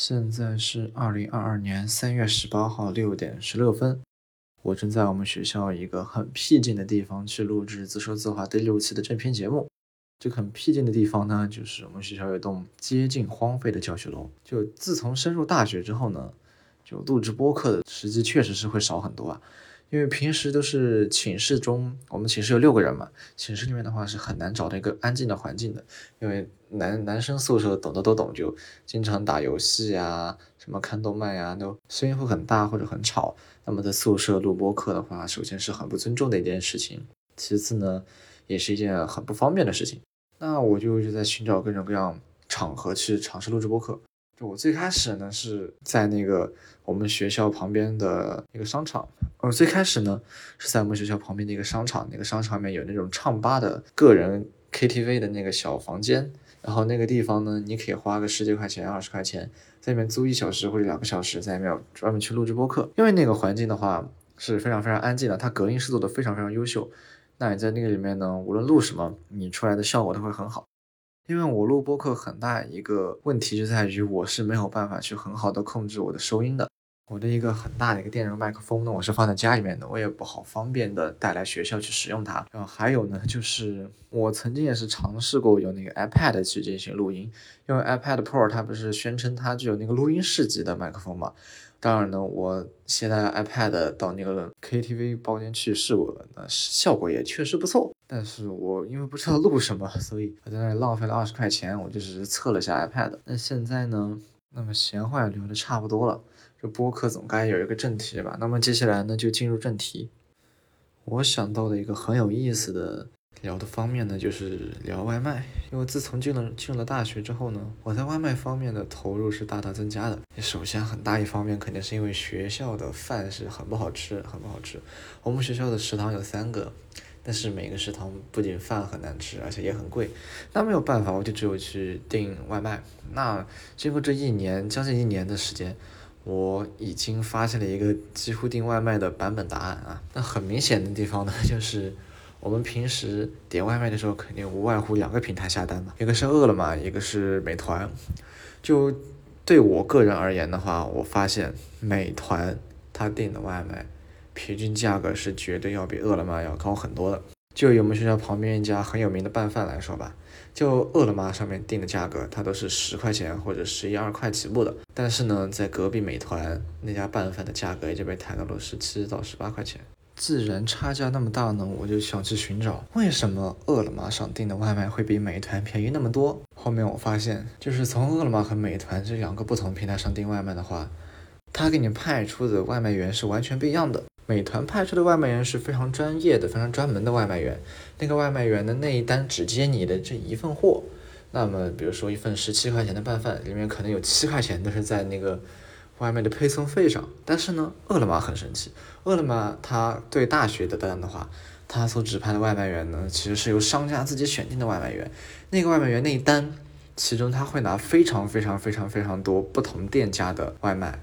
现在是二零二二年三月十八号六点十六分，我正在我们学校一个很僻静的地方去录制自说自话第六期的正片节目。这个很僻静的地方呢，就是我们学校有一栋接近荒废的教学楼。就自从升入大学之后呢，就录制播客的时机确实是会少很多啊。因为平时都是寝室中，我们寝室有六个人嘛，寝室里面的话是很难找到一个安静的环境的，因为男男生宿舍懂的都懂，就经常打游戏呀，什么看动漫呀，都声音会很大或者很吵。那么在宿舍录播课的话，首先是很不尊重的一件事情，其次呢，也是一件很不方便的事情。那我就一直在寻找各种各样场合去尝试录制播客。我最开始呢是在那个我们学校旁边的一个商场。我最开始呢是在我们学校旁边的一个商场，那个商场里面有那种唱吧的个人 KTV 的那个小房间。然后那个地方呢，你可以花个十几块钱、二十块钱，在里面租一小时或者两个小时，在里面专门去录制播客。因为那个环境的话是非常非常安静的，它隔音是做的非常非常优秀。那你在那个里面呢，无论录什么，你出来的效果都会很好。因为我录播客很大一个问题就在于我是没有办法去很好的控制我的收音的。我的一个很大的一个电容麦克风呢，我是放在家里面的，我也不好方便的带来学校去使用它。然后还有呢，就是我曾经也是尝试过用那个 iPad 去进行录音，因为 iPad Pro 它不是宣称它具有那个录音室级的麦克风嘛。当然呢，我携带 iPad 到那个 KTV 包间去试过了，那效果也确实不错。但是我因为不知道录什么，所以我在那里浪费了二十块钱，我就只是测了下 iPad。那现在呢，那么闲话也聊的差不多了，这播客总该有一个正题吧？那么接下来呢，就进入正题。我想到的一个很有意思的。聊的方面呢，就是聊外卖。因为自从进了进了大学之后呢，我在外卖方面的投入是大大增加的。首先，很大一方面肯定是因为学校的饭是很不好吃，很不好吃。我们学校的食堂有三个，但是每个食堂不仅饭很难吃，而且也很贵。那没有办法，我就只有去订外卖。那经过这一年将近一年的时间，我已经发现了一个几乎订外卖的版本答案啊。那很明显的地方呢，就是。我们平时点外卖的时候，肯定无外乎两个平台下单嘛，一个是饿了么，一个是美团。就对我个人而言的话，我发现美团它订的外卖平均价格是绝对要比饿了么要高很多的。就以我们学校旁边一家很有名的拌饭来说吧，就饿了么上面订的价格，它都是十块钱或者十一二块起步的。但是呢，在隔壁美团那家拌饭的价格也就被抬到了十七到十八块钱。自然差价那么大呢，我就想去寻找为什么饿了么上订的外卖会比美团便宜那么多。后面我发现，就是从饿了么和美团这两个不同平台上订外卖的话，他给你派出的外卖员是完全不一样的。美团派出的外卖员是非常专业的、非常专门的外卖员，那个外卖员的那一单只接你的这一份货。那么，比如说一份十七块钱的拌饭，里面可能有七块钱都是在那个。外卖的配送费上，但是呢，饿了么很神奇。饿了么它对大学的单的话，它所指派的外卖员呢，其实是由商家自己选定的外卖员。那个外卖员那一单，其中他会拿非常非常非常非常多不同店家的外卖。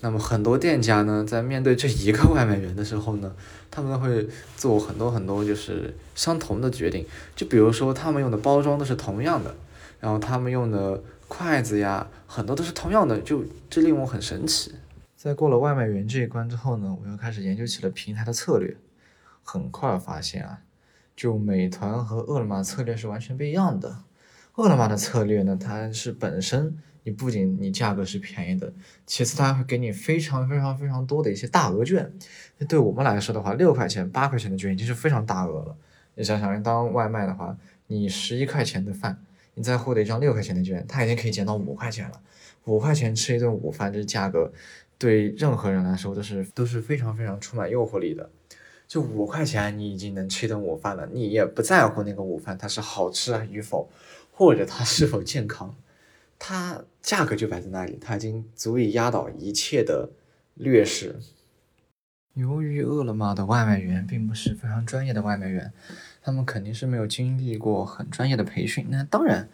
那么很多店家呢，在面对这一个外卖员的时候呢，他们会做很多很多就是相同的决定。就比如说，他们用的包装都是同样的，然后他们用的。筷子呀，很多都是同样的，就这令我很神奇。在过了外卖员这一关之后呢，我又开始研究起了平台的策略。很快发现啊，就美团和饿了么策略是完全不一样的。饿了么的策略呢，它是本身你不仅你价格是便宜的，其次它会给你非常非常非常多的一些大额券。那对我们来说的话，六块钱、八块钱的券已经是非常大额了。你想想，当外卖的话，你十一块钱的饭。你再获得一张六块钱的券，他已经可以减到五块钱了。五块钱吃一顿午饭，这价格对任何人来说都是都是非常非常充满诱惑力的。就五块钱，你已经能吃一顿午饭了，你也不在乎那个午饭它是好吃与否，或者它是否健康，它价格就摆在那里，它已经足以压倒一切的劣势。由于饿了么的外卖员并不是非常专业的外卖员，他们肯定是没有经历过很专业的培训。那当然，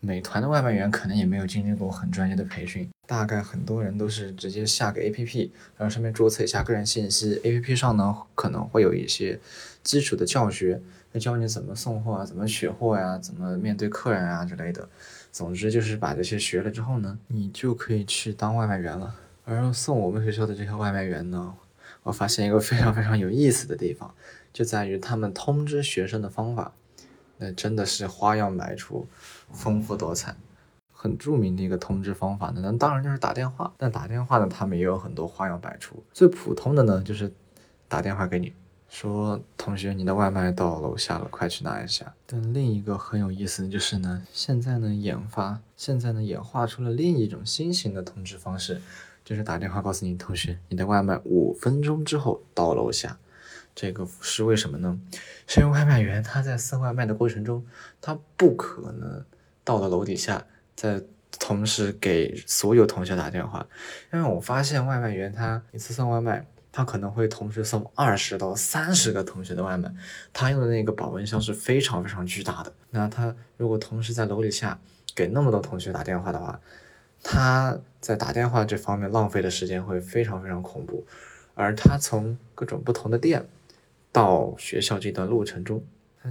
美团的外卖员可能也没有经历过很专业的培训。大概很多人都是直接下个 APP，然后上面注册一下个人信息。APP 上呢可能会有一些基础的教学，会教你怎么送货啊，怎么取货呀，怎么面对客人啊之类的。总之就是把这些学了之后呢，你就可以去当外卖员了。而送我们学校的这些外卖员呢，我发现一个非常非常有意思的地方，就在于他们通知学生的方法，那真的是花样百出，丰富多彩。很著名的一个通知方法呢，那当然就是打电话。但打电话呢，他们也有很多花样百出。最普通的呢，就是打电话给你说：“同学，你的外卖到楼下了，快去拿一下。”但另一个很有意思的就是呢，现在呢研发，现在呢演化出了另一种新型的通知方式。就是打电话告诉你同学，你的外卖五分钟之后到楼下，这个是为什么呢？是因为外卖员他在送外卖的过程中，他不可能到了楼底下，再同时给所有同学打电话。因为我发现外卖员他一次送外卖，他可能会同时送二十到三十个同学的外卖，他用的那个保温箱是非常非常巨大的。那他如果同时在楼底下给那么多同学打电话的话，他在打电话这方面浪费的时间会非常非常恐怖，而他从各种不同的店到学校这段路程中。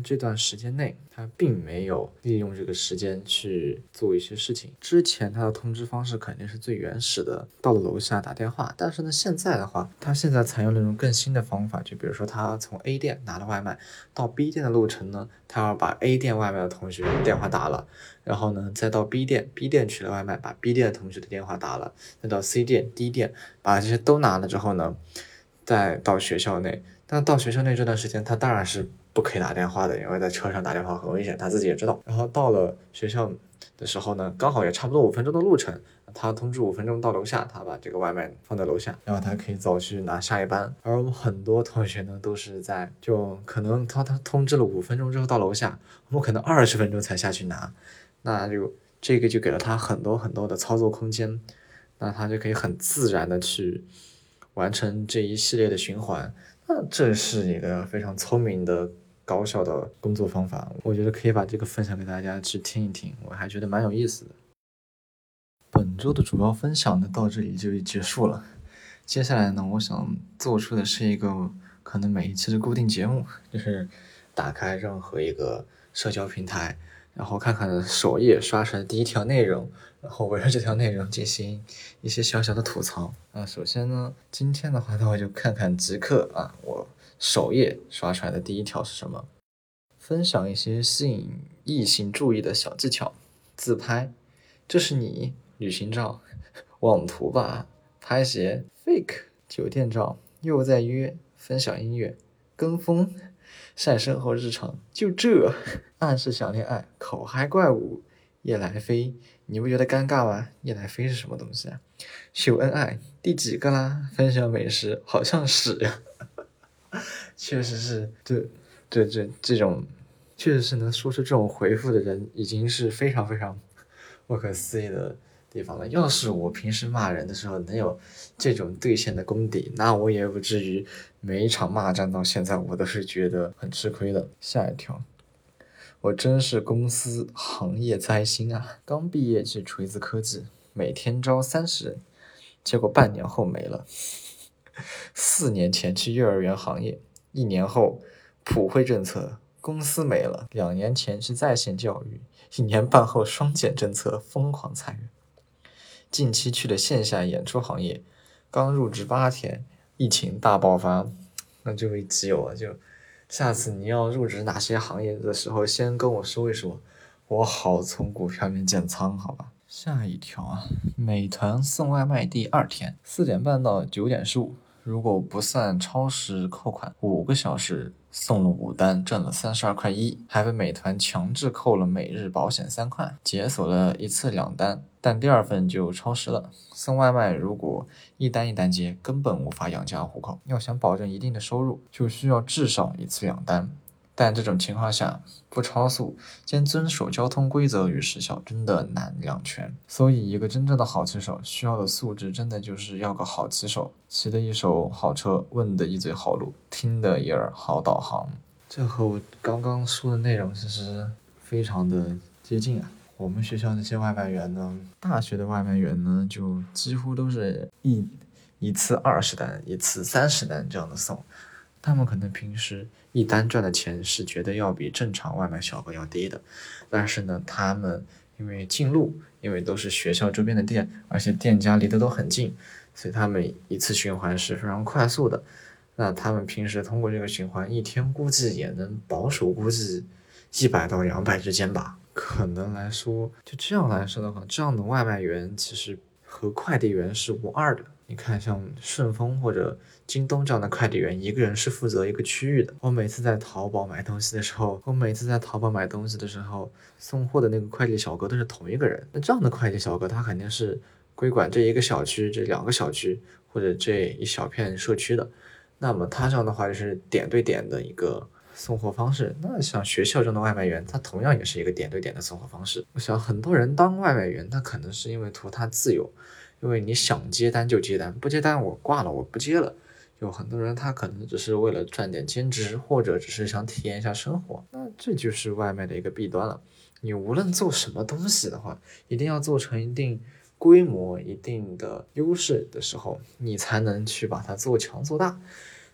这段时间内，他并没有利用这个时间去做一些事情。之前他的通知方式肯定是最原始的，到了楼下打电话。但是呢，现在的话，他现在采用那种更新的方法，就比如说他从 A 店拿了外卖到 B 店的路程呢，他要把 A 店外卖的同学电话打了，然后呢，再到 B 店，B 店取了外卖，把 B 店的同学的电话打了，再到 C 店、D 店，把这些都拿了之后呢，再到学校内。但到学校内这段时间，他当然是。不可以打电话的，因为在车上打电话很危险，他自己也知道。然后到了学校的时候呢，刚好也差不多五分钟的路程，他通知五分钟到楼下，他把这个外卖放在楼下，然后他可以走去拿下一班。而我们很多同学呢，都是在就可能他他通知了五分钟之后到楼下，我们可能二十分钟才下去拿，那就这个就给了他很多很多的操作空间，那他就可以很自然的去完成这一系列的循环。那这是一个非常聪明的。高效的工作方法，我觉得可以把这个分享给大家去听一听，我还觉得蛮有意思的。本周的主要分享呢到这里就结束了，接下来呢，我想做出的是一个可能每一期的固定节目，就是打开任何一个社交平台，然后看看首页刷出来的第一条内容，然后围绕这条内容进行一些小小的吐槽。啊，首先呢，今天的话，那我就看看极客啊，我。首页刷出来的第一条是什么？分享一些吸引异性注意的小技巧。自拍，这是你旅行照，网图吧，拍鞋，fake 酒店照，又在约，分享音乐，跟风，晒生活日常，就这，暗示想恋爱，口嗨怪物，夜来飞，你不觉得尴尬吗？夜来飞是什么东西啊？秀恩爱，第几个啦？分享美食，好像屎呀。确实是，这、这、这这种，确实是能说出这种回复的人，已经是非常非常不可思议的地方了。要是我平时骂人的时候能有这种兑现的功底，那我也不至于每一场骂战到现在，我都是觉得很吃亏的。下一条，我真是公司行业灾星啊！刚毕业去锤子科技，每天招三十人，结果半年后没了。四年前去幼儿园行业，一年后普惠政策公司没了；两年前去在线教育，一年半后双减政策疯狂裁员。近期去的线下演出行业，刚入职八天，疫情大爆发。那这位基友啊，就下次你要入职哪些行业的时候，先跟我说一说，我好从股票里面减仓，好吧？下一条啊，美团送外卖第二天，四点半到九点十五。如果不算超时扣款，五个小时送了五单，挣了三十二块一，还被美团强制扣了每日保险三块，解锁了一次两单，但第二份就超时了。送外卖如果一单一单接，根本无法养家糊口。要想保证一定的收入，就需要至少一次两单。但这种情况下，不超速兼遵守交通规则与时效，真的难两全。所以，一个真正的好骑手需要的素质，真的就是要个好骑手，骑的一手好车，问的一嘴好路，听的一耳好导航。这和我刚刚说的内容其实非常的接近啊。我们学校那些外卖员呢，大学的外卖员呢，就几乎都是一一次二十单，一次三十单这样的送。他们可能平时一单赚的钱是觉得要比正常外卖小哥要低的，但是呢，他们因为近路，因为都是学校周边的店，而且店家离得都很近，所以他们一次循环是非常快速的。那他们平时通过这个循环，一天估计也能保守估计一百到两百之间吧。可能来说，就这样来说的话，这样的外卖员其实和快递员是无二的。你看，像顺丰或者京东这样的快递员，一个人是负责一个区域的。我每次在淘宝买东西的时候，我每次在淘宝买东西的时候，送货的那个快递小哥都是同一个人。那这样的快递小哥，他肯定是归管这一个小区、这两个小区或者这一小片社区的。那么他这样的话就是点对点的一个送货方式。那像学校中的外卖员，他同样也是一个点对点的送货方式。我想很多人当外卖员，他可能是因为图他自由。因为你想接单就接单，不接单我挂了，我不接了。有很多人他可能只是为了赚点兼职，或者只是想体验一下生活。那这就是外卖的一个弊端了。你无论做什么东西的话，一定要做成一定规模、一定的优势的时候，你才能去把它做强做大。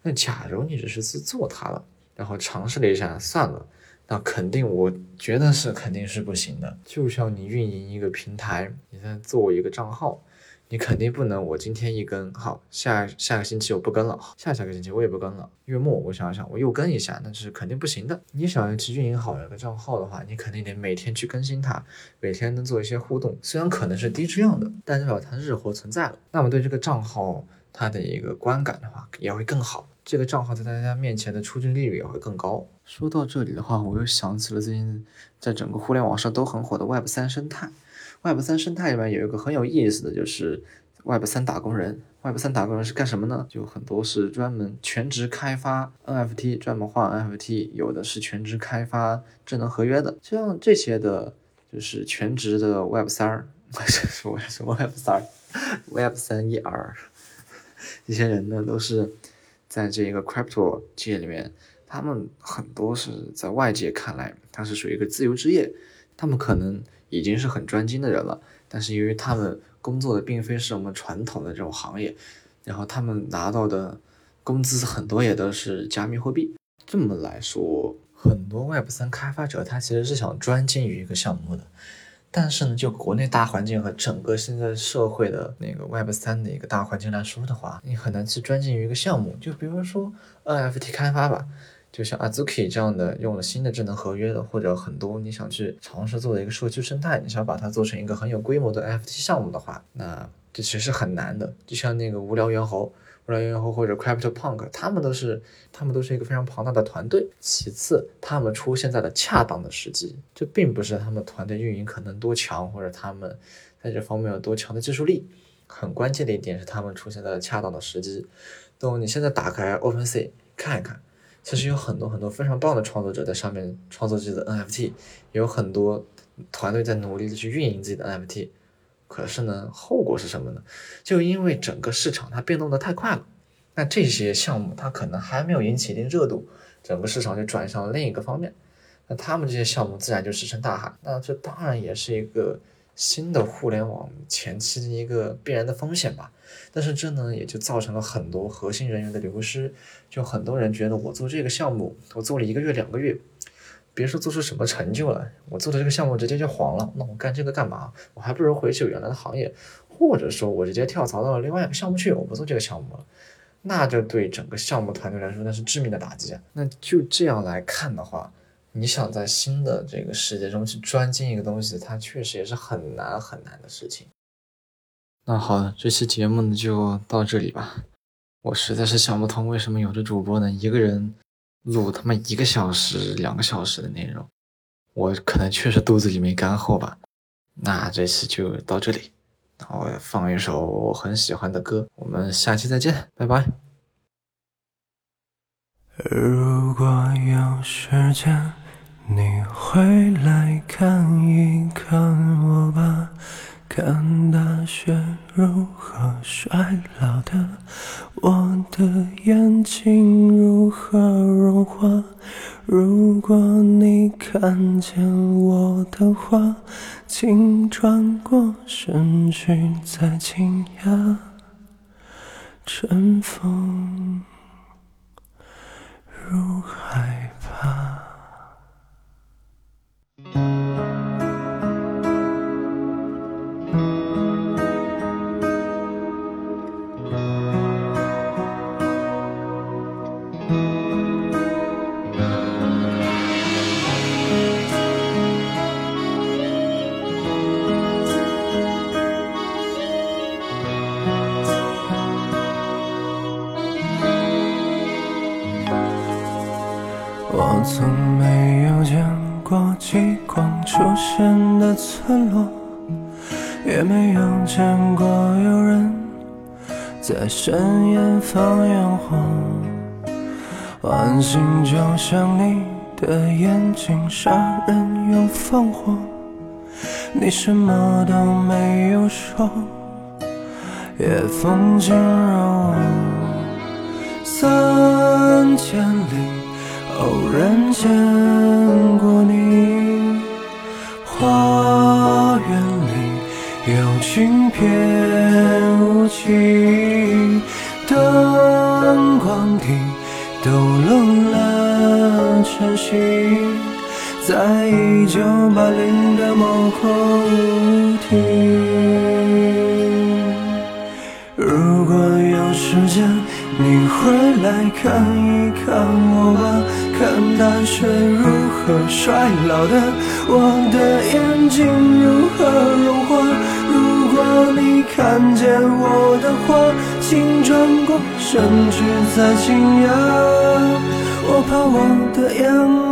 那假如你只是去做它了，然后尝试了一下算了，那肯定我觉得是肯定是不行的。就像你运营一个平台，你在做一个账号。你肯定不能，我今天一更好，下下个星期我不更了，下下个星期我也不更了。月末我想想，我又更一下，那是肯定不行的。你想要去运营好一个账号的话，你肯定得每天去更新它，每天能做一些互动。虽然可能是低质量的，但至少它日活存在了。那么对这个账号它的一个观感的话，也会更好。这个账号在大家面前的出镜率也会更高。说到这里的话，我又想起了最近在整个互联网上都很火的 Web 三生态。Web 三生态里面有一个很有意思的就是 Web 三打工人。Web 三打工人是干什么呢？就很多是专门全职开发 NFT，专门画 NFT；有的是全职开发智能合约的。像这些的，就是全职的 Web 三儿，什么什么 Web 三儿，Web 三一 R，这些人呢，都是在这个 Crypto 界里面，他们很多是在外界看来，他是属于一个自由职业，他们可能。已经是很专精的人了，但是由于他们工作的并非是我们传统的这种行业，然后他们拿到的工资很多也都是加密货币。这么来说，很多 Web 三开发者他其实是想专精于一个项目的，但是呢，就国内大环境和整个现在社会的那个 Web 三的一个大环境来说的话，你很难去专精于一个项目。就比如说 NFT 开发吧。就像 Azuki 这样的用了新的智能合约的，或者很多你想去尝试做的一个社区生态，你想把它做成一个很有规模的 FT 项目的话，那这其实是很难的。就像那个无聊猿猴、无聊猿猴或者 Crypto Punk，他们都是他们都是一个非常庞大的团队。其次，他们出现在了恰当的时机，这并不是他们团队运营可能多强，或者他们在这方面有多强的技术力。很关键的一点是他们出现在了恰当的时机。等你现在打开 OpenSea 看一看。其实有很多很多非常棒的创作者在上面创作自己的 NFT，也有很多团队在努力的去运营自己的 NFT。可是呢，后果是什么呢？就因为整个市场它变动的太快了，那这些项目它可能还没有引起一定热度，整个市场就转向了另一个方面，那他们这些项目自然就石沉大海。那这当然也是一个。新的互联网前期的一个必然的风险吧，但是这呢也就造成了很多核心人员的流失，就很多人觉得我做这个项目，我做了一个月两个月，别说做出什么成就了，我做的这个项目直接就黄了，那我干这个干嘛？我还不如回去原来的行业，或者说我直接跳槽到了另外一个项目去，我不做这个项目了，那就对整个项目团队来说那是致命的打击啊。那就这样来看的话。你想在新的这个世界中去专精一个东西，它确实也是很难很难的事情。那好了，这期节目呢就到这里吧。我实在是想不通，为什么有的主播呢一个人录他妈一个小时、两个小时的内容。我可能确实肚子里没干货吧。那这期就到这里，我放一首我很喜欢的歌。我们下期再见，拜拜。如果有时间。你回来看一看我吧，看大雪如何衰老的，我的眼睛如何融化。如果你看见我的话，请转过身去，再惊讶。春风如害怕。深夜放烟火。晚星就像你的眼睛，杀人又放火。你什么都没有说，夜风景柔。三千里。偶然见过你，花园里有轻翩舞起，灯光底抖落了晨曦，在一九八零的某个舞厅。如果有时间，你会来看一看我吧，看大雪如何衰老的，我的眼睛如何融化。如果你看见我的话，请转过身去再惊讶。我怕我的眼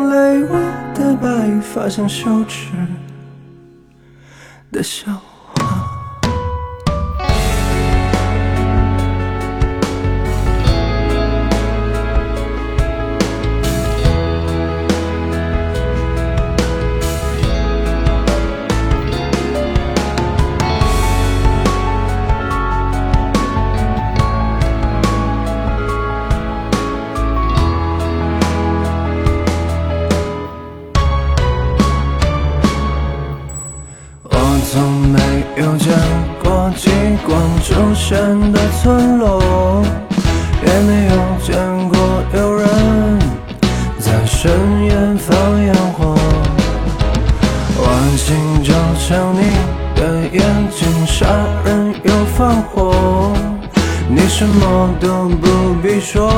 泪，我的白发像羞耻的笑。什么都不必说，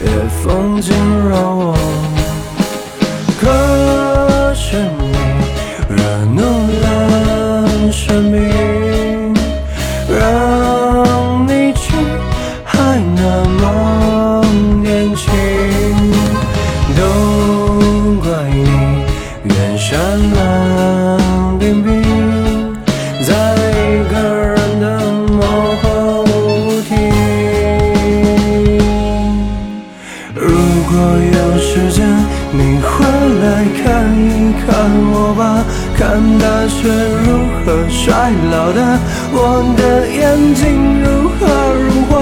夜风惊扰我大雪如何衰老的，我的眼睛如何融化。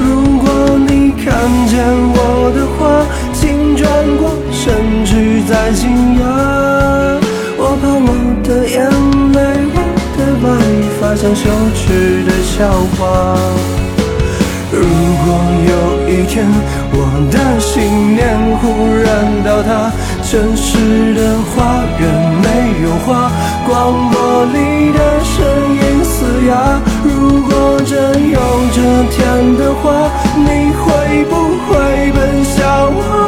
如果你看见我的话，请转过身去再惊讶。我怕我的眼泪，我的白发像羞耻的笑话。如果有一天我的信念忽然倒塌，城市的花园没有话，广播里的声音嘶哑。如果真有这天的话，你会不会奔向我？